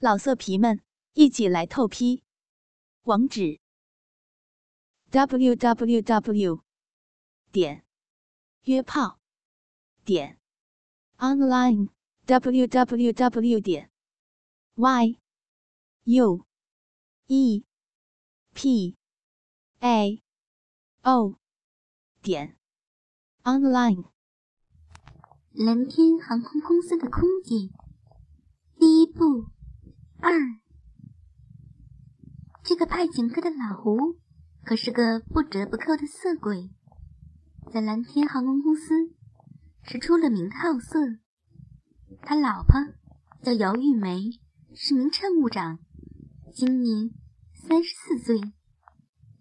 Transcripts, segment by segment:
老色皮们，一起来透批！网址：w w w 点约炮点 online w w w 点 y u e p a o 点 online。蓝天航空公司的空姐第一步。二，这个派遣科的老胡可是个不折不扣的色鬼，在蓝天航空公司是出了名的好色。他老婆叫姚玉梅，是名乘务长，今年三十四岁，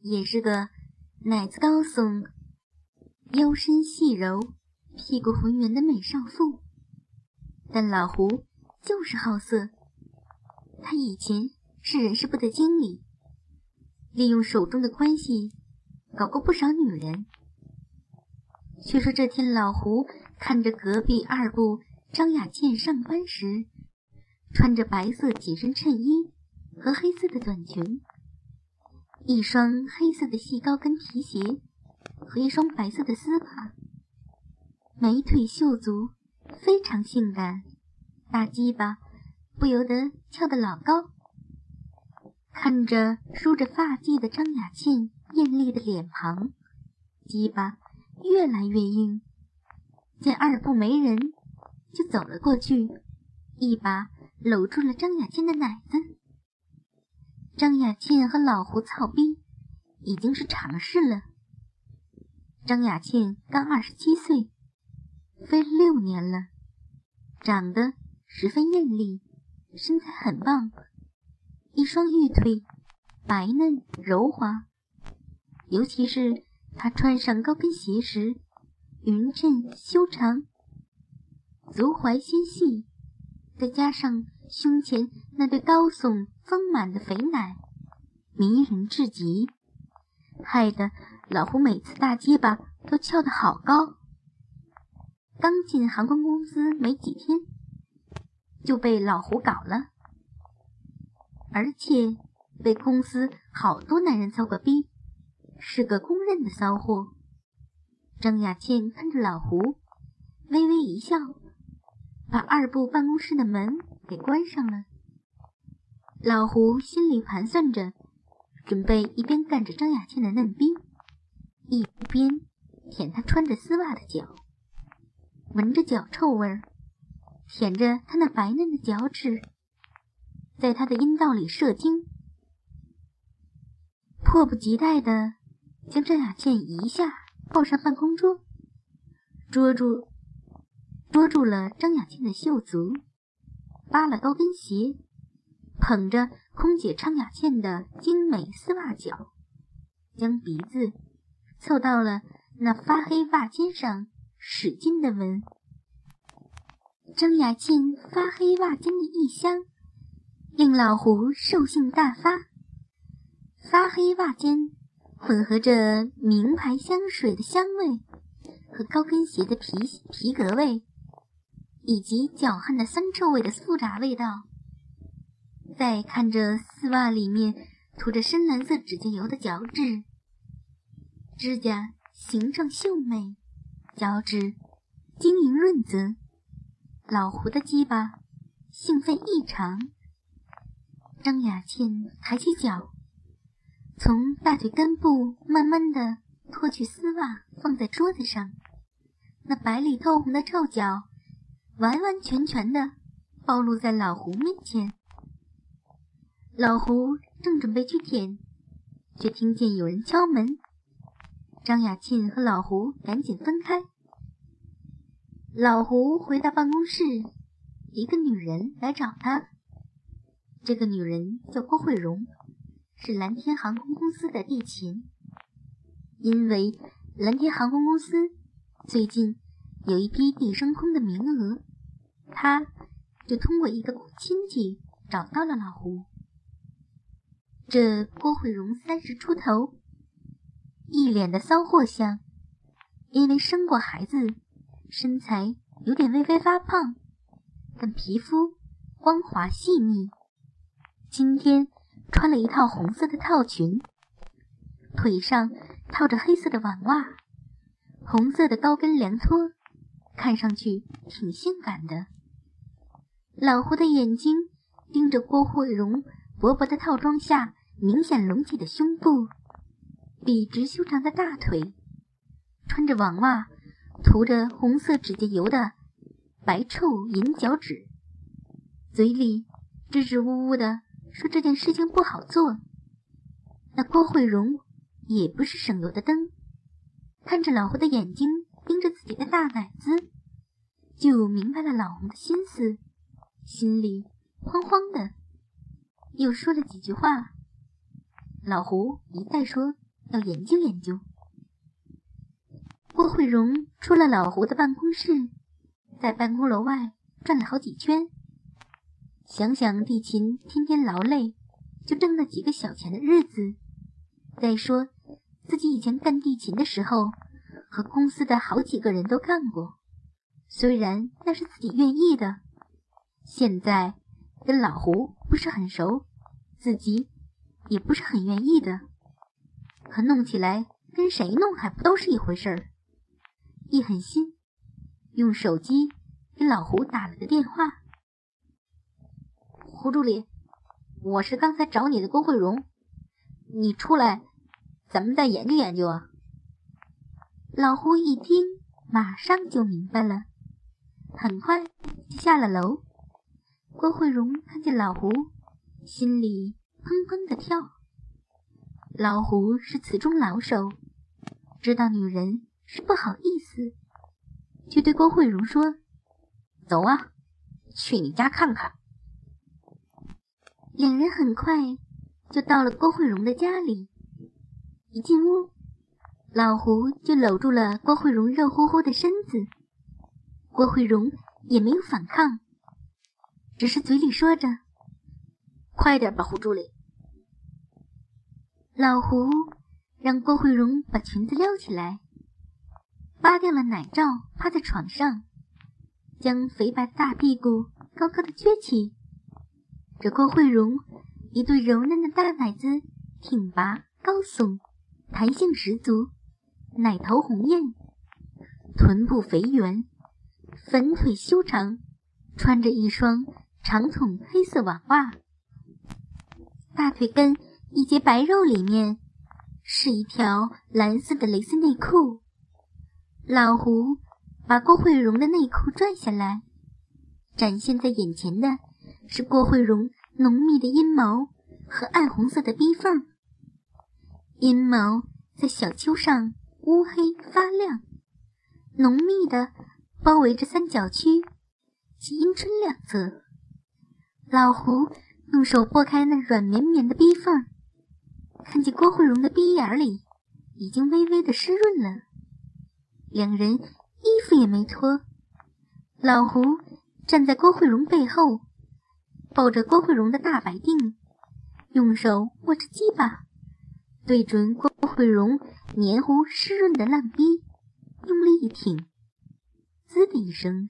也是个奶子高耸、腰身细柔、屁股浑圆的美少妇。但老胡就是好色。他以前是人事部的经理，利用手中的关系搞过不少女人。却说这天，老胡看着隔壁二部张雅倩上班时，穿着白色紧身衬衣和黑色的短裙，一双黑色的细高跟皮鞋和一双白色的丝袜，美腿秀足，非常性感，大鸡巴。不由得翘得老高，看着梳着发髻的张雅倩艳丽的脸庞，鸡巴越来越硬。见二部没人，就走了过去，一把搂住了张雅倩的奶子。张雅倩和老胡操逼已经是常事了。张雅倩刚二十七岁，飞了六年了，长得十分艳丽。身材很棒，一双玉腿白嫩柔滑，尤其是她穿上高跟鞋时，匀称修长，足踝纤细，再加上胸前那对高耸丰满的肥奶，迷人至极，害得老胡每次大结巴都翘得好高。刚进航空公司没几天。就被老胡搞了，而且被公司好多男人操过逼，是个公认的骚货。张雅倩看着老胡，微微一笑，把二部办公室的门给关上了。老胡心里盘算着，准备一边干着张雅倩的嫩逼，一边舔她穿着丝袜的脚，闻着脚臭味儿。舔着他那白嫩的脚趾，在他的阴道里射精，迫不及待地将张雅倩一下抱上办公桌，捉住捉住了张雅倩的袖足，扒了高跟鞋，捧着空姐张雅倩的精美丝袜脚，将鼻子凑到了那发黑袜尖上，使劲地闻。张雅倩发黑袜尖的异香，令老胡兽性大发。发黑袜尖混合着名牌香水的香味和高跟鞋的皮皮革味，以及脚汗的酸臭味的复杂味道。再看着丝袜里面涂着深蓝色指甲油的脚趾，指甲形状秀美，脚趾晶莹润泽。老胡的鸡巴兴奋异常，张雅倩抬起脚，从大腿根部慢慢的脱去丝袜，放在桌子上，那白里透红的臭脚完完全全的暴露在老胡面前。老胡正准备去舔，却听见有人敲门，张雅倩和老胡赶紧分开。老胡回到办公室，一个女人来找他。这个女人叫郭慧荣，是蓝天航空公司的地勤。因为蓝天航空公司最近有一批地升空的名额，他就通过一个亲戚找到了老胡。这郭慧荣三十出头，一脸的骚货相，因为生过孩子。身材有点微微发胖，但皮肤光滑细腻，今天穿了一套红色的套裙，腿上套着黑色的网袜，红色的高跟凉拖，看上去挺性感的。老胡的眼睛盯着郭慧荣薄薄的套装下明显隆起的胸部，笔直修长的大腿，穿着网袜，涂着红色指甲油的白臭银脚趾，嘴里支支吾吾的。说这件事情不好做，那郭慧荣也不是省油的灯，看着老胡的眼睛盯着自己的大奶子，就明白了老胡的心思，心里慌慌的，又说了几句话。老胡一再说要研究研究。郭慧荣出了老胡的办公室，在办公楼外转了好几圈。想想地勤天天劳累，就挣那几个小钱的日子。再说自己以前干地勤的时候，和公司的好几个人都干过，虽然那是自己愿意的。现在跟老胡不是很熟，自己也不是很愿意的。可弄起来跟谁弄还不都是一回事儿？一狠心，用手机给老胡打了个电话。胡助理，我是刚才找你的郭慧荣，你出来，咱们再研究研究啊。老胡一听，马上就明白了，很快就下了楼。郭慧荣看见老胡，心里砰砰的跳。老胡是词中老手，知道女人是不好意思，就对郭慧荣说：“走啊，去你家看看。”两人很快就到了郭慧荣的家里。一进屋，老胡就搂住了郭慧荣热乎乎的身子。郭慧荣也没有反抗，只是嘴里说着：“快点吧，胡助理。”老胡让郭慧荣把裙子撩起来，扒掉了奶罩，趴在床上，将肥白的大屁股高高的撅起。这郭慧荣一对柔嫩的大奶子，挺拔高耸，弹性十足，奶头红艳，臀部肥圆，粉腿修长，穿着一双长筒黑色网袜，大腿根一截白肉里面是一条蓝色的蕾丝内裤。老胡把郭慧荣的内裤拽下来，展现在眼前的。是郭慧荣浓密的阴毛和暗红色的逼缝，阴毛在小丘上乌黑发亮，浓密的包围着三角区及阴唇两侧。老胡用手拨开那软绵绵的逼缝，看见郭慧荣的逼眼里已经微微的湿润了。两人衣服也没脱，老胡站在郭慧荣背后。抱着郭慧荣的大白腚，用手握着鸡巴，对准郭慧荣黏糊湿润的烂逼，用力一挺，滋的一声，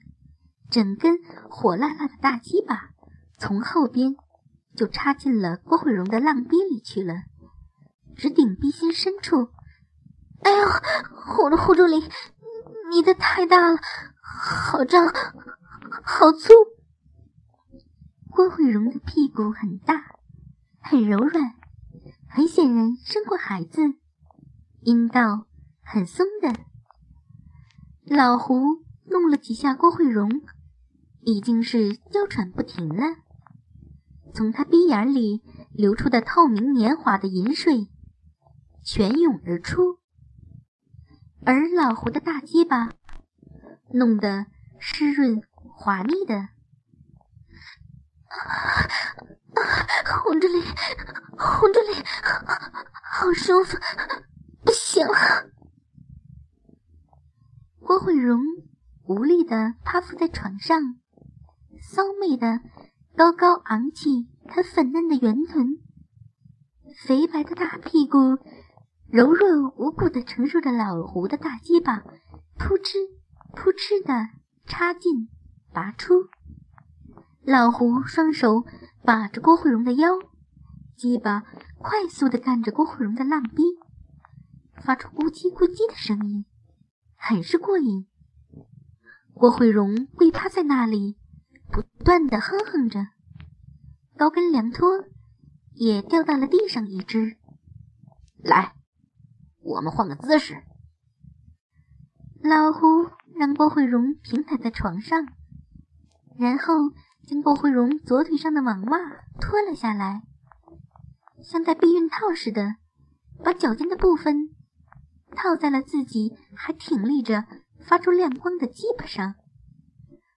整根火辣辣的大鸡巴从后边就插进了郭慧荣的浪逼里去了，直顶逼心深处。哎呦，我的胡助理，你的太大了，好胀，好粗。郭慧荣的屁股很大，很柔软，很显然生过孩子，阴道很松的。老胡弄了几下郭慧荣，已经是娇喘不停了。从他鼻眼里流出的透明黏滑的银水泉涌而出，而老胡的大鸡巴弄得湿润滑腻的。红着脸，红着脸，好舒服，不行了。郭慧荣无力的趴伏在床上，骚媚的高高昂起她粉嫩的圆臀，肥白的大屁股柔弱无骨的承受着老胡的大鸡巴，扑哧扑哧的插进拔出。老胡双手把着郭慧荣的腰，鸡巴快速的干着郭慧荣的浪逼，发出咕叽咕叽的声音，很是过瘾。郭慧荣跪趴在那里，不断的哼哼着，高跟凉拖也掉到了地上一只。来，我们换个姿势。老胡让郭慧荣平躺在床上，然后。将郭慧荣左腿上的网袜脱了下来，像戴避孕套似的，把脚尖的部分套在了自己还挺立着、发出亮光的鸡巴上。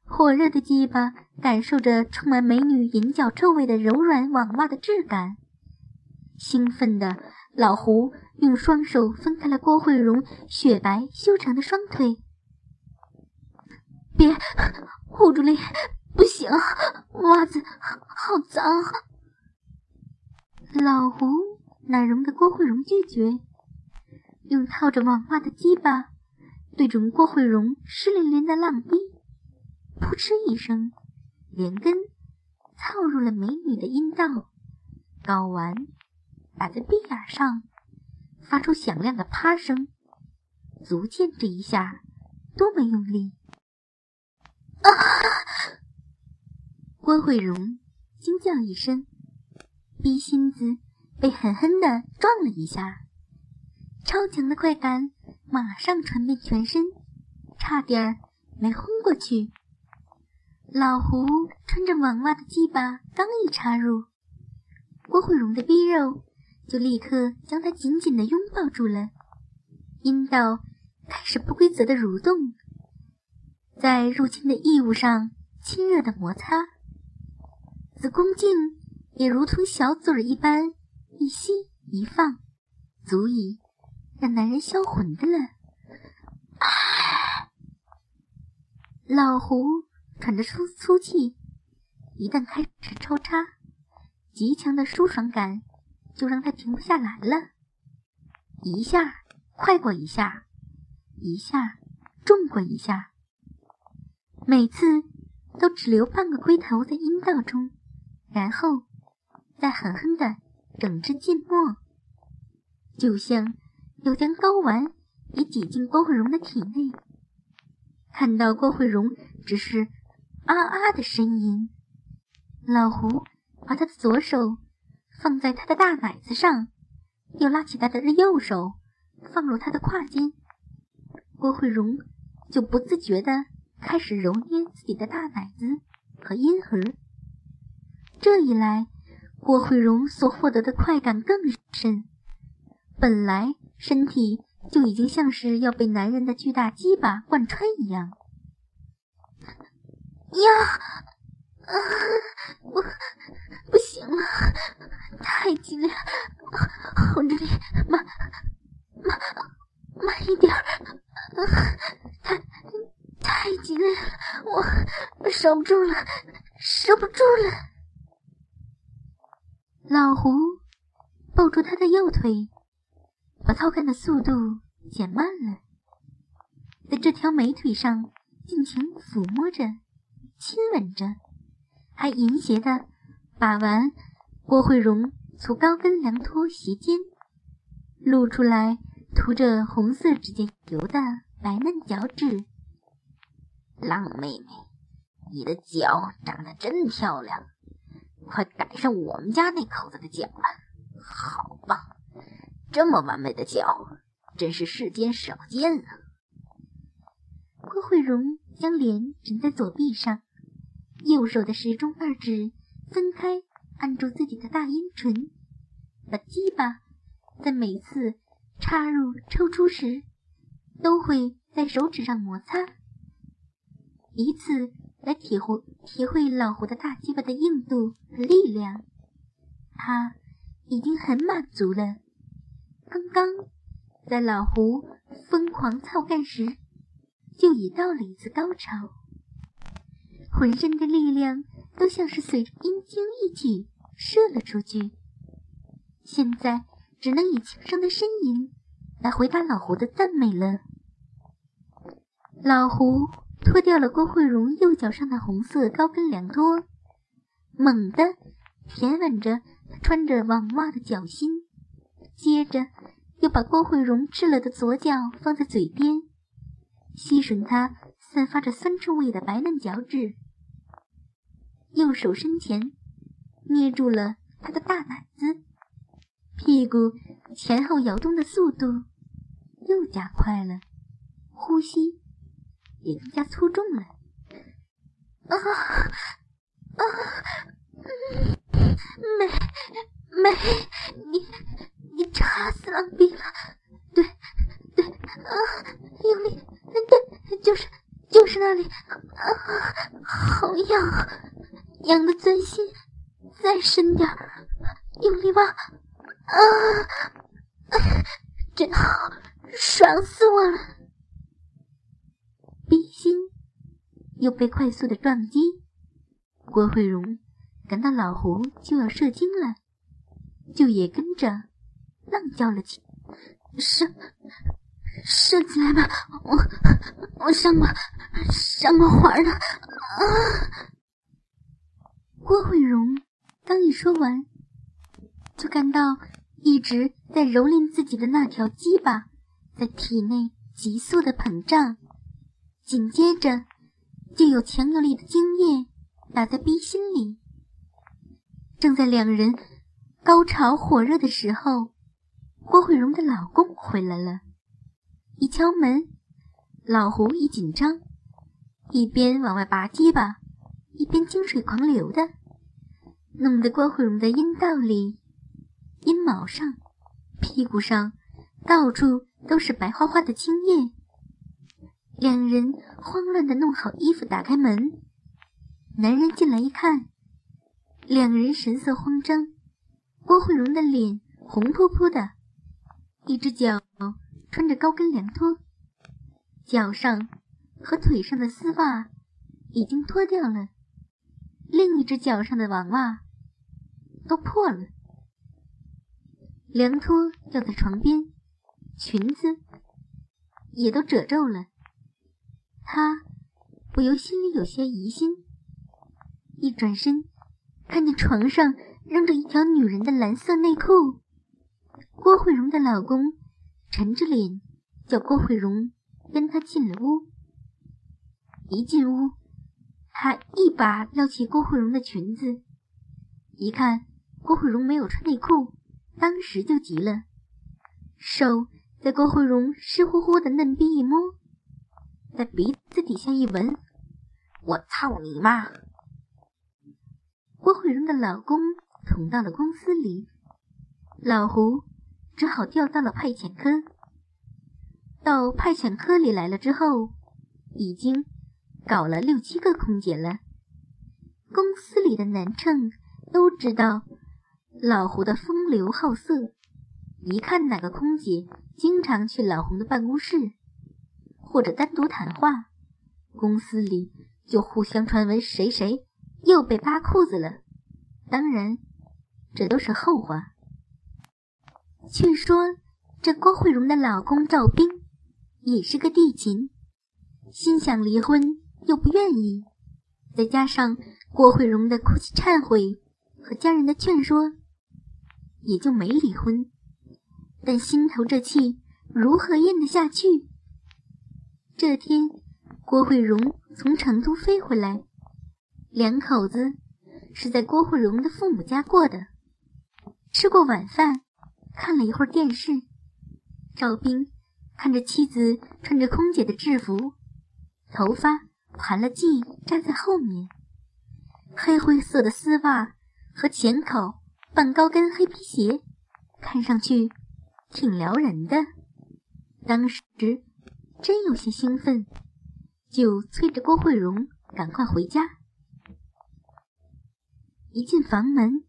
火热的鸡巴感受着充满美女银角臭味的柔软网袜的质感，兴奋的老胡用双手分开了郭慧荣雪白修长的双腿。别，护住脸！不行，袜子好脏。老胡哪容得郭慧荣拒绝，用套着网袜的鸡巴对准郭慧荣湿淋淋的浪逼，扑哧一声，连根操入了美女的阴道，睾丸打在鼻眼上，发出响亮的啪声，足见这一下多么用力！啊！郭慧荣惊叫一声，逼心子被狠狠地撞了一下，超强的快感马上传遍全身，差点没昏过去。老胡穿着网袜的鸡巴刚一插入，郭慧荣的逼肉就立刻将他紧紧地拥抱住了，阴道开始不规则的蠕动，在入侵的异物上亲热的摩擦。子宫颈也如同小嘴儿一般，一吸一放，足以让男人销魂的了。老胡喘着粗粗气，一旦开始抽插，极强的舒爽感就让他停不下来了。一下快过一下，一下重过一下，每次都只留半个龟头在阴道中。然后，再狠狠的整至浸没，就像要将睾丸也挤进郭慧荣的体内。看到郭慧荣只是啊啊的呻吟，老胡把他的左手放在他的大奶子上，又拉起他的右手放入他的胯间，郭慧荣就不自觉的开始揉捏自己的大奶子和阴核。这一来，郭慧荣所获得的快感更深。本来身体就已经像是要被男人的巨大鸡巴贯穿一样。呀，啊，我，不行了，太紧了，红着脸，慢，慢，慢一点，太，太激烈了，我守不住了，守不住了。老胡抱住他的右腿，把操干的速度减慢了，在这条美腿上尽情抚摸着、亲吻着，还淫邪的把玩郭慧荣粗高跟凉拖鞋尖，露出来涂着红色指甲油的白嫩脚趾。浪妹妹，你的脚长得真漂亮。快赶上我们家那口子的脚了，好棒！这么完美的脚，真是世间少见啊！郭慧荣将脸枕在左臂上，右手的食中二指分开按住自己的大阴唇，把鸡巴在每次插入、抽出时，都会在手指上摩擦，以此。来体会体会老胡的大鸡巴的硬度和力量，他已经很满足了。刚刚在老胡疯狂操干时，就已到了一次高潮，浑身的力量都像是随着阴茎一起射了出去。现在只能以轻声的呻吟来回答老胡的赞美了。老胡。脱掉了郭慧荣右脚上的红色高跟凉拖，猛地舔吻着穿着网袜的脚心，接着又把郭慧荣赤了的左脚放在嘴边，吸吮她散发着酸臭味的白嫩脚趾，右手伸前捏住了他的大奶子，屁股前后摇动的速度又加快了，呼吸也更加粗重了。啊啊！美美，你你插死狼逼了！对对啊，用力，对，就是就是那里啊，好痒，娘的钻心，再深点，用力吧！啊，真好，爽死我了！逼心又被快速的撞击，郭慧荣。感到老胡就要射精了，就也跟着浪叫了起，射射起来吧，我我上过上过环了啊！郭慧荣刚一说完，就感到一直在蹂躏自己的那条鸡巴在体内急速的膨胀，紧接着就有强有力的精液打在逼心里。正在两人高潮火热的时候，郭慧荣的老公回来了。一敲门，老胡一紧张，一边往外拔鸡巴，一边精水狂流的，弄得郭慧荣的阴道里、阴毛上、屁股上到处都是白花花的精液。两人慌乱的弄好衣服，打开门，男人进来一看。两人神色慌张，郭慧荣的脸红扑扑的，一只脚穿着高跟凉拖，脚上和腿上的丝袜已经脱掉了，另一只脚上的网袜都破了，凉拖掉在床边，裙子也都褶皱了，他不由心里有些疑心，一转身。看见床上扔着一条女人的蓝色内裤，郭慧荣的老公沉着脸叫郭慧荣跟他进了屋。一进屋，他一把撩起郭慧荣的裙子，一看郭慧荣没有穿内裤，当时就急了，手在郭慧荣湿乎乎的嫩逼一摸，在鼻子底下一闻，我操你妈！郭慧荣的老公捅到了公司里，老胡只好调到了派遣科。到派遣科里来了之后，已经搞了六七个空姐了。公司里的男乘都知道老胡的风流好色，一看哪个空姐经常去老胡的办公室或者单独谈话，公司里就互相传闻谁谁。又被扒裤子了，当然，这都是后话。据说这郭慧荣的老公赵斌也是个地勤，心想离婚又不愿意，再加上郭慧荣的哭泣忏悔和家人的劝说，也就没离婚。但心头这气如何咽得下去？这天，郭慧荣从成都飞回来。两口子是在郭慧荣的父母家过的，吃过晚饭，看了一会儿电视。赵斌看着妻子穿着空姐的制服，头发盘了髻站在后面，黑灰色的丝袜和浅口半高跟黑皮鞋，看上去挺撩人的。当时真有些兴奋，就催着郭慧荣赶快回家。一进房门，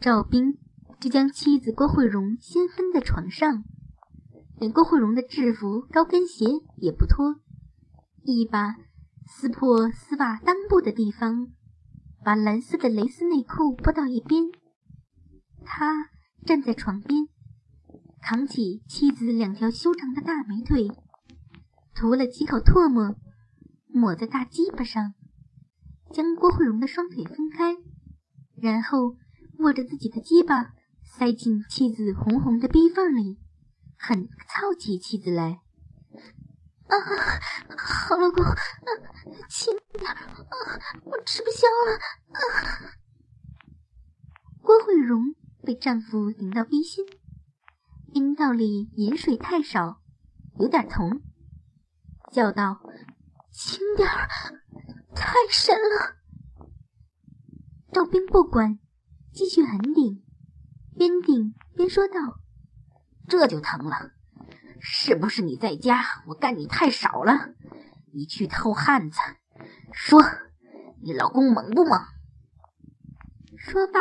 赵斌就将妻子郭慧荣先分在床上，连郭慧荣的制服高跟鞋也不脱，一把撕破丝袜裆部的地方，把蓝色的蕾丝内裤拨到一边。他站在床边，扛起妻子两条修长的大美腿，涂了几口唾沫，抹在大鸡巴上，将郭慧荣的双腿分开。然后握着自己的鸡巴，塞进妻子红红的逼缝里，很操起妻子来。啊，好老公，轻点，啊，我吃不消了。啊！郭慧荣被丈夫顶到逼心，阴道里饮水太少，有点疼，叫道：“轻点儿，太深了。”赵兵不管，继续狠顶，边顶边说道：“这就疼了，是不是你在家我干你太少了？你去偷汉子，说你老公猛不猛？”说罢，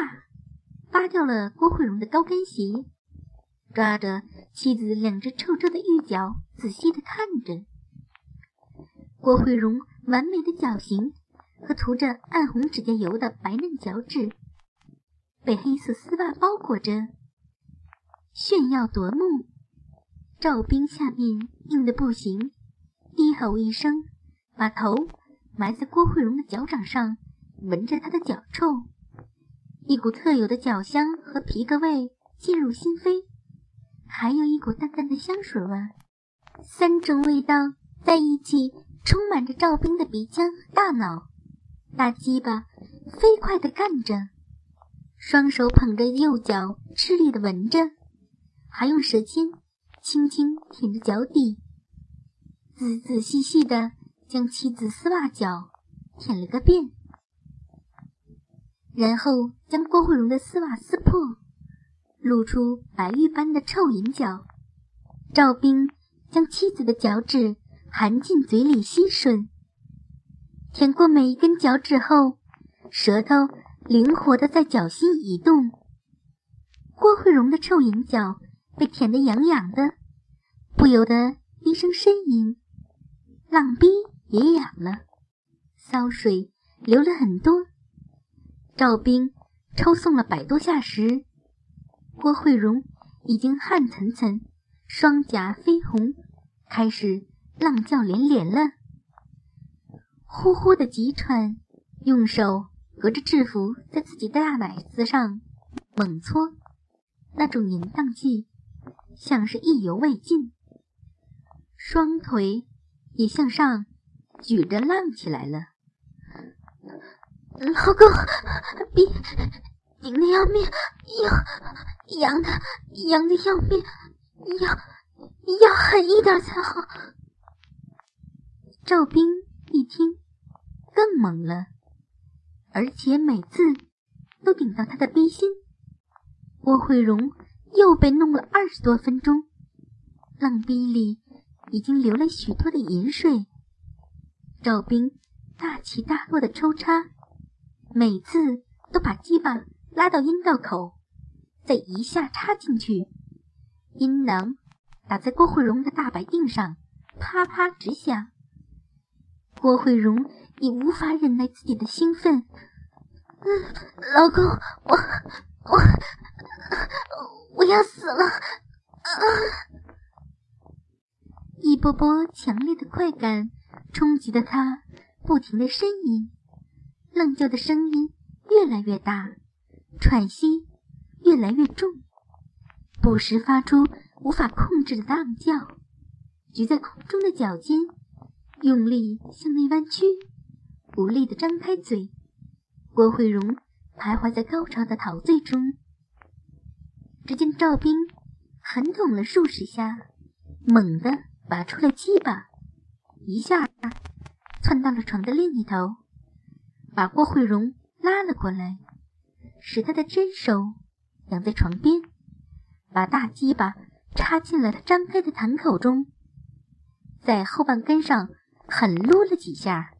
扒掉了郭慧荣的高跟鞋，抓着妻子两只臭臭的玉脚，仔细的看着郭慧荣完美的脚型。和涂着暗红指甲油的白嫩脚趾，被黑色丝袜包裹着，炫耀夺目。赵冰下面硬的不行，低吼一声，把头埋在郭慧荣的脚掌上，闻着她的脚臭，一股特有的脚香和皮革味进入心扉，还有一股淡淡的香水味，三种味道在一起，充满着赵冰的鼻腔和大脑。大鸡巴飞快地干着，双手捧着右脚，吃力地闻着，还用舌尖轻轻舔着脚底，仔仔细细地将妻子丝袜脚舔了个遍，然后将郭慧荣的丝袜撕破，露出白玉般的臭银脚。赵兵将妻子的脚趾含进嘴里吸吮。舔过每一根脚趾后，舌头灵活的在脚心移动。郭慧荣的臭银脚被舔得痒痒的，不由得低声呻吟。浪逼也痒了，骚水流了很多。赵兵抽送了百多下时，郭慧荣已经汗涔涔，双颊绯红，开始浪叫连连了。呼呼的急喘，用手隔着制服在自己的大奶子上猛搓，那种淫荡劲像是意犹未尽。双腿也向上举着浪起来了。老公，别紧的要命，痒痒的痒的要命，要要狠一点才好。赵兵。一听，更猛了，而且每次都顶到他的逼心。郭慧荣又被弄了二十多分钟，浪逼里已经流了许多的银水。赵兵大起大落的抽插，每次都把鸡巴拉到阴道口，再一下插进去，阴囊打在郭慧荣的大白腚上，啪啪直响。郭慧荣已无法忍耐自己的兴奋，嗯，老公，我我我要死了！啊！一波波强烈的快感冲击着他，不停的呻吟，浪叫的声音越来越大，喘息越来越重，不时发出无法控制的浪叫，举在空中的脚尖。用力向内弯曲，无力的张开嘴。郭慧荣徘徊在高潮的陶醉中。只见赵兵狠捅了数十下，猛地拔出了鸡巴，一下窜到了床的另一头，把郭慧荣拉了过来，使他的真手仰在床边，把大鸡巴插进了他张开的膛口中，在后半根上。狠撸了几下，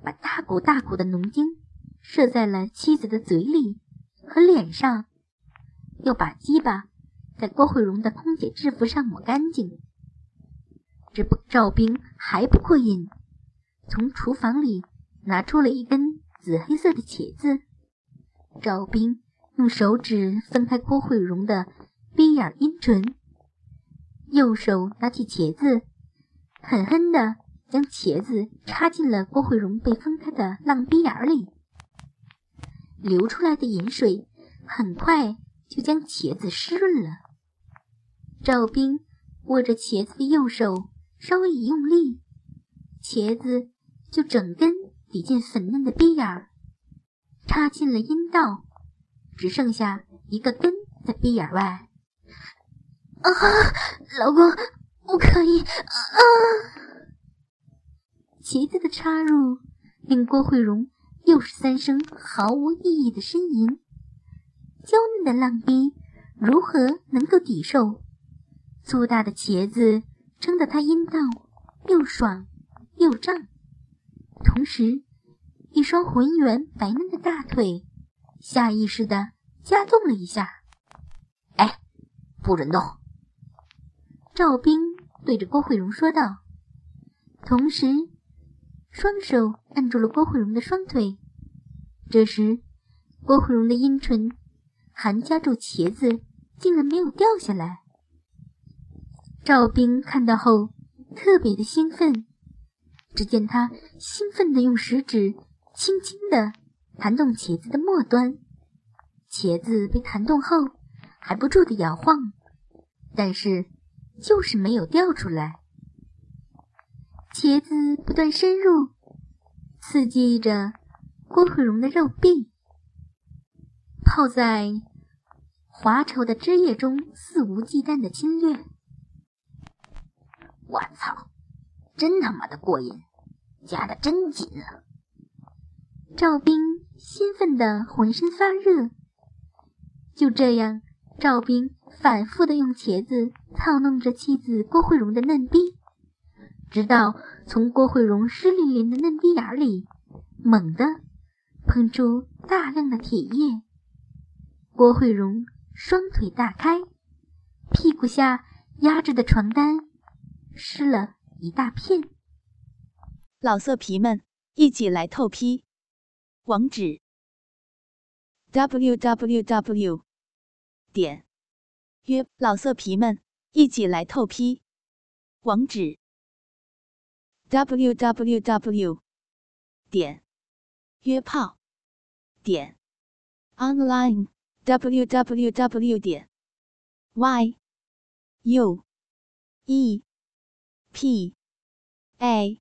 把大股大股的浓精射在了妻子的嘴里和脸上，又把鸡巴在郭慧荣的空姐制服上抹干净。这不，赵兵还不过瘾，从厨房里拿出了一根紫黑色的茄子。赵兵用手指分开郭慧荣的鼻眼阴唇，右手拿起茄子，狠狠的。将茄子插进了郭慧荣被分开的浪鼻眼里，流出来的饮水很快就将茄子湿润了。赵兵握着茄子的右手稍微一用力，茄子就整根抵进粉嫩的逼眼儿，插进了阴道，只剩下一个根在逼眼外。啊，老公，不可以！啊！茄子的插入令郭慧荣又是三声毫无意义的呻吟。娇嫩的浪逼如何能够抵受粗大的茄子撑得他阴道又爽又胀？同时，一双浑圆白嫩的大腿下意识的加动了一下。哎，不准动！赵冰对着郭慧荣说道，同时双手按住了郭慧荣的双腿。这时，郭慧荣的阴唇还夹住茄子，竟然没有掉下来。赵冰看到后特别的兴奋，只见他兴奋的用食指轻轻的弹动茄子的末端，茄子被弹动后还不住的摇晃，但是。就是没有掉出来。茄子不断深入，刺激着郭慧荣的肉壁，泡在滑稠的汁液中，肆无忌惮的侵略。我操，真他妈的过瘾，夹的真紧啊！赵冰兴奋的浑身发热。就这样，赵冰。反复的用茄子操弄着妻子郭慧荣的嫩逼，直到从郭慧荣湿淋淋的嫩逼眼里猛地喷出大量的铁液。郭慧荣双腿大开，屁股下压着的床单湿了一大片。老色皮们，一起来透批！网址：w w w. 点。约老色皮们一起来透批，网址：w w w. 点约炮点 online w w w. 点 y u e p a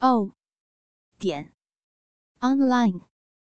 o 点 online。